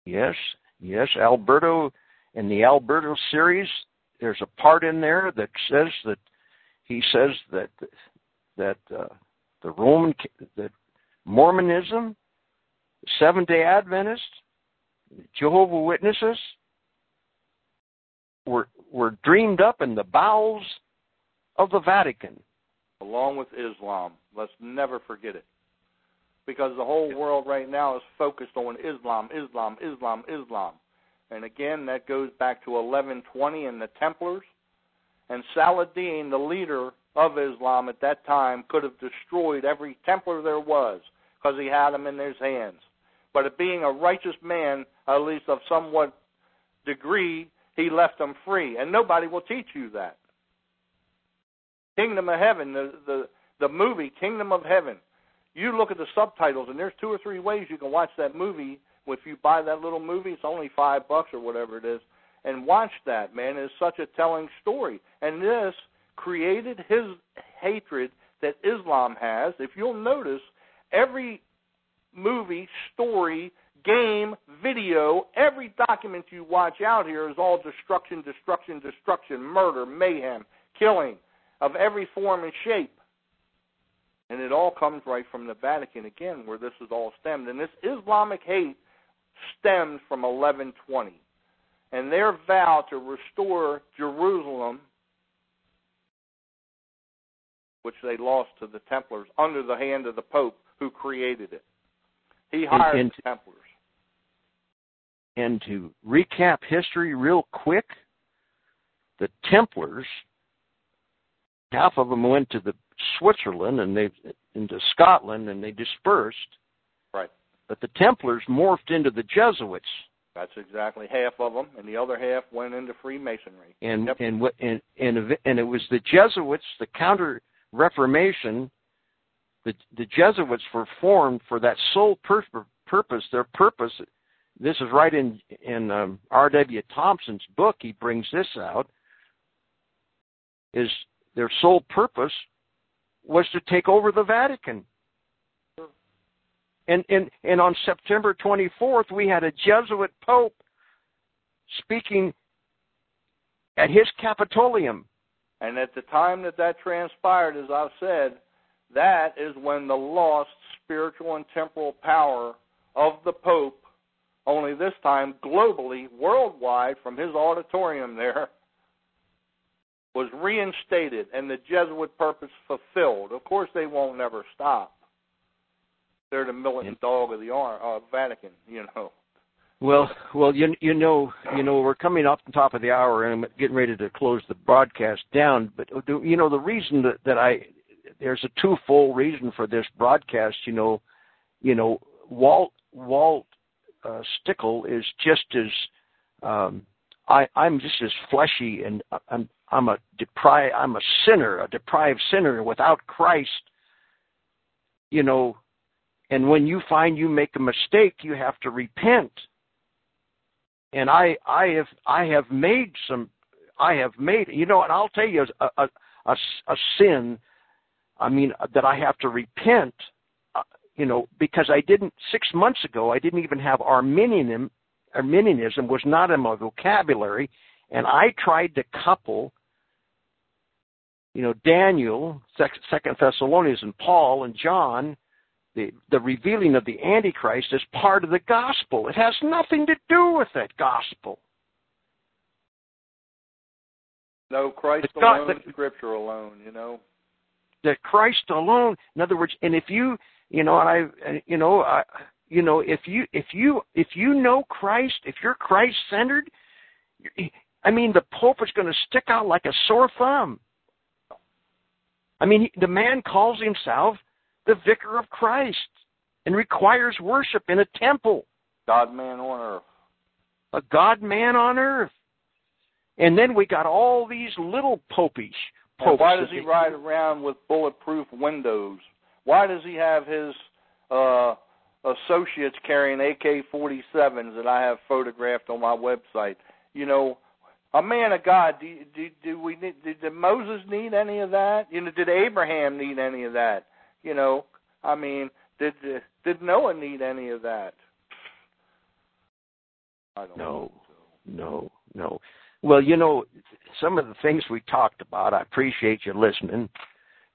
Yes, yes, Alberto in the Alberto series. There's a part in there that says that he says that that uh, the Roman that Mormonism, Seventh Day Adventists, Jehovah Witnesses were were dreamed up in the bowels of the Vatican. along with Islam. Let's never forget it. because the whole world right now is focused on Islam, Islam, Islam, Islam. And again, that goes back to 1120 and the Templars. And Saladin, the leader of Islam at that time, could have destroyed every Templar there was because he had them in his hands. But being a righteous man, at least of somewhat degree, he left them free. And nobody will teach you that. Kingdom of Heaven, the, the, the movie Kingdom of Heaven, you look at the subtitles, and there's two or three ways you can watch that movie. If you buy that little movie, it's only five bucks or whatever it is, and watch that. Man, it's such a telling story. And this created his hatred that Islam has. If you'll notice, every movie, story, game, video, every document you watch out here is all destruction, destruction, destruction, murder, mayhem, killing of every form and shape. And it all comes right from the Vatican again, where this is all stemmed. And this Islamic hate stems from 1120. And their vow to restore Jerusalem, which they lost to the Templars under the hand of the Pope who created it. He hired and, and, the Templars. And to recap history real quick, the Templars, half of them went to the Switzerland and they into Scotland and they dispersed. But the Templars morphed into the Jesuits. That's exactly half of them, and the other half went into Freemasonry. And yep. and what and and and it was the Jesuits, the Counter Reformation. The the Jesuits were formed for that sole pur- purpose. Their purpose. This is right in in um, R.W. Thompson's book. He brings this out. Is their sole purpose was to take over the Vatican. And, and, and on September 24th, we had a Jesuit pope speaking at his Capitolium. And at the time that that transpired, as I've said, that is when the lost spiritual and temporal power of the Pope, only this time globally, worldwide, from his auditorium there, was reinstated and the Jesuit purpose fulfilled. Of course, they won't never stop. They're the militant dog of the uh, Vatican, you know. Well, well, you you know, you know, we're coming up the top of the hour, and I'm getting ready to close the broadcast down. But you know, the reason that that I there's a twofold reason for this broadcast. You know, you know, Walt Walt uh, Stickle is just as um, I I'm just as fleshy and I'm I'm a deprived, I'm a sinner, a deprived sinner without Christ. You know, and when you find you make a mistake, you have to repent. And I, I have, I have made some, I have made, you know, and I'll tell you a, a, a, a sin. I mean that I have to repent. Uh, you know, because I didn't six months ago. I didn't even have Arminianism. Arminianism was not in my vocabulary, and I tried to couple you know, Daniel, Second Thessalonians, and Paul and John, the the revealing of the Antichrist is part of the gospel. It has nothing to do with that gospel. No, Christ the alone, God, the, Scripture alone. You know, that Christ alone. In other words, and if you, you know, I, you know, I, you know, if you if you if you know Christ, if you're Christ centered, I mean, the Pope is going to stick out like a sore thumb. I mean, the man calls himself the vicar of Christ and requires worship in a temple. God man on earth. A God man on earth. And then we got all these little popish popes. why does he ride around with bulletproof windows? Why does he have his uh, associates carrying AK 47s that I have photographed on my website? You know, a man of God. Do, do, do we need, did, did Moses need any of that? You know, did Abraham need any of that? You know, I mean, did did Noah need any of that? I don't no, so. no, no. Well, you know, some of the things we talked about, I appreciate you listening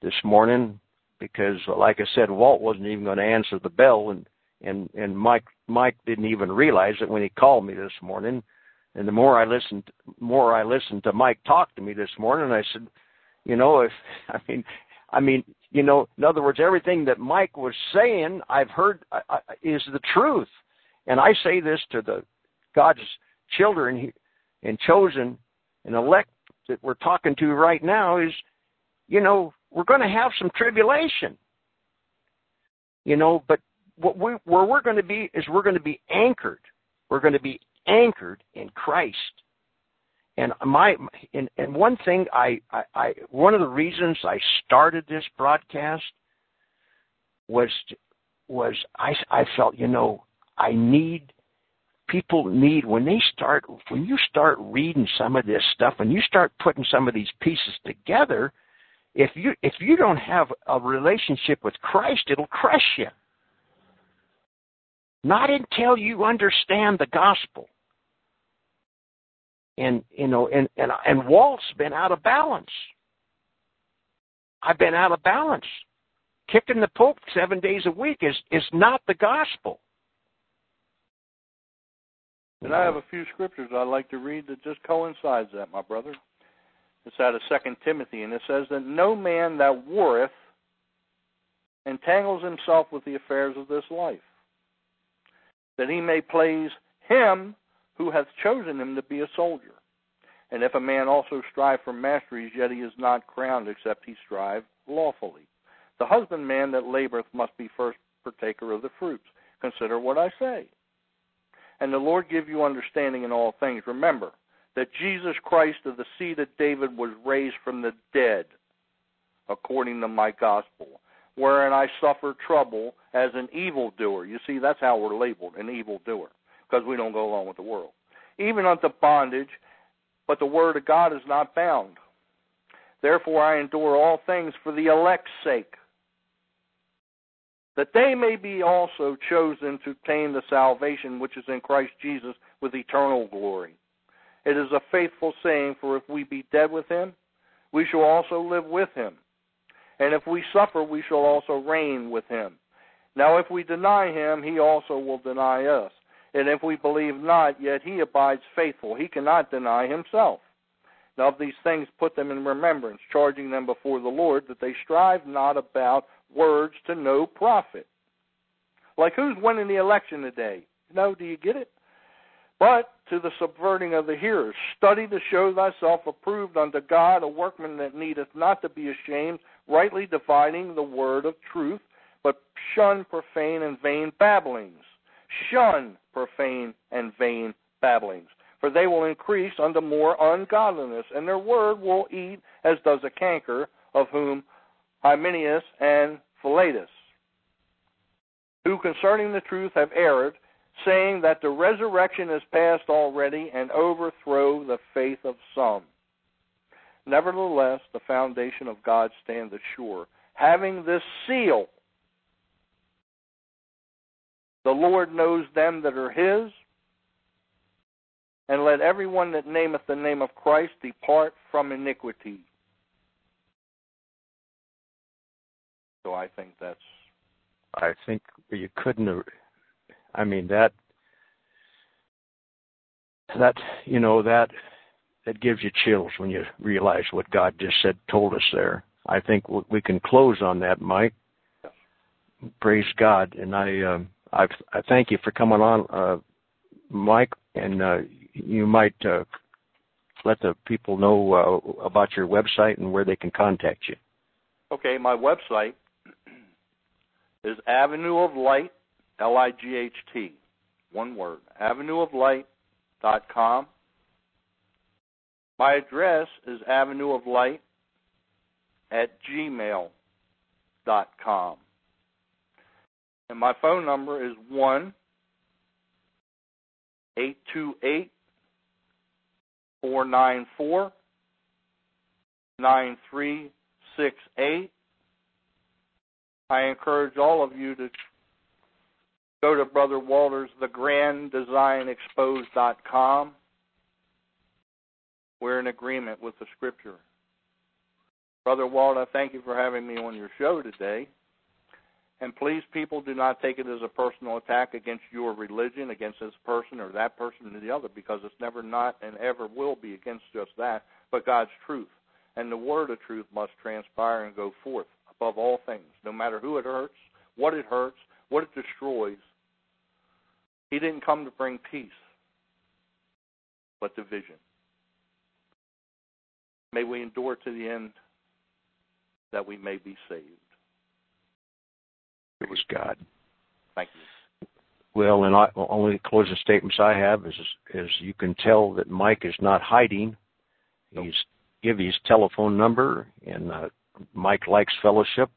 this morning because, like I said, Walt wasn't even going to answer the bell, and and and Mike Mike didn't even realize it when he called me this morning and the more I listened, more I listened to Mike talk to me this morning. I said, you know, if I mean, I mean, you know, in other words, everything that Mike was saying, I've heard uh, uh is the truth. And I say this to the God's children and chosen and elect that we're talking to right now is, you know, we're going to have some tribulation. You know, but what we where we're going to be is we're going to be anchored. We're going to be anchored in Christ. And my and, and one thing I, I, I one of the reasons I started this broadcast was was I I felt you know I need people need when they start when you start reading some of this stuff and you start putting some of these pieces together if you if you don't have a relationship with Christ it'll crush you. Not until you understand the gospel and you know and and and Walt's been out of balance. I've been out of balance. Kicking the pope 7 days a week is is not the gospel. And I have a few scriptures I'd like to read that just coincides that, my brother. It's out of Second Timothy, and it says that no man that warreth entangles himself with the affairs of this life, that he may please him who hath chosen him to be a soldier. And if a man also strive for masteries, yet he is not crowned, except he strive lawfully. The husbandman that laboreth must be first partaker of the fruits. Consider what I say and the Lord give you understanding in all things. Remember that Jesus Christ of the seed of David was raised from the dead, according to my gospel, wherein I suffer trouble as an evildoer. You see, that's how we're labeled, an evildoer, because we don't go along with the world. Even unto bondage, but the word of God is not bound. Therefore I endure all things for the elect's sake that they may be also chosen to obtain the salvation which is in Christ Jesus with eternal glory. It is a faithful saying, for if we be dead with him, we shall also live with him. And if we suffer, we shall also reign with him. Now, if we deny him, he also will deny us. And if we believe not, yet he abides faithful. He cannot deny himself. Now, of these things put them in remembrance, charging them before the Lord that they strive not about words to no profit. Like who's winning the election today? No, do you get it? But to the subverting of the hearers, study to show thyself approved unto God, a workman that needeth not to be ashamed, rightly dividing the word of truth, but shun profane and vain babblings. Shun profane and vain babblings, for they will increase unto more ungodliness, and their word will eat as does a canker, of whom Hymenaeus and Philetus, who concerning the truth have erred, saying that the resurrection is past already, and overthrow the faith of some. Nevertheless, the foundation of God standeth sure, having this seal. The Lord knows them that are his, and let everyone that nameth the name of Christ depart from iniquity. So I think that's. I think you couldn't. I mean that. That you know that that gives you chills when you realize what God just said, told us there. I think we can close on that, Mike. Praise God, and I um, I, I thank you for coming on, uh, Mike, and uh, you might uh, let the people know uh, about your website and where they can contact you. Okay, my website is Avenue of Light, L I G H T, one word, Avenue of Light dot com. My address is Avenue of Light at gmail dot com. And my phone number is one eight two eight four nine four nine three six eight. I encourage all of you to go to Brother Walter's com. We're in agreement with the scripture. Brother Walter, thank you for having me on your show today. And please, people, do not take it as a personal attack against your religion, against this person or that person or the other, because it's never not and ever will be against just that, but God's truth. And the word of truth must transpire and go forth. above all things, no matter who it hurts, what it hurts, what it destroys. He didn't come to bring peace, but division. May we endure to the end that we may be saved. Praise God. Thank you. Well, and I, only closing statements I have is is you can tell that Mike is not hiding. He's give his telephone number, and uh, Mike likes fellowship,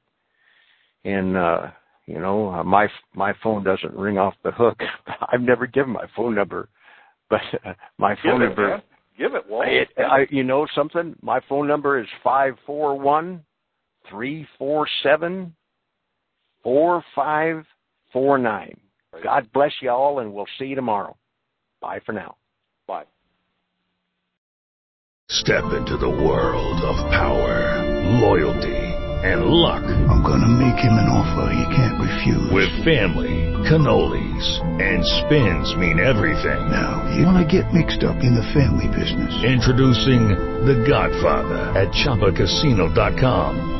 and uh, you know uh, my my phone doesn't ring off the hook. I've never given my phone number, but uh, my phone Give it, number. man. Give it, Walt. It, I, you know something? My phone number is five four one three four seven four five four nine. God bless you all, and we'll see you tomorrow. Bye for now. Bye. Step into the world of power, loyalty, and luck. I'm gonna make him an offer he can't refuse. With family, cannolis, and spins mean everything. Now, you wanna get mixed up in the family business. Introducing The Godfather at ChumbaCasino.com.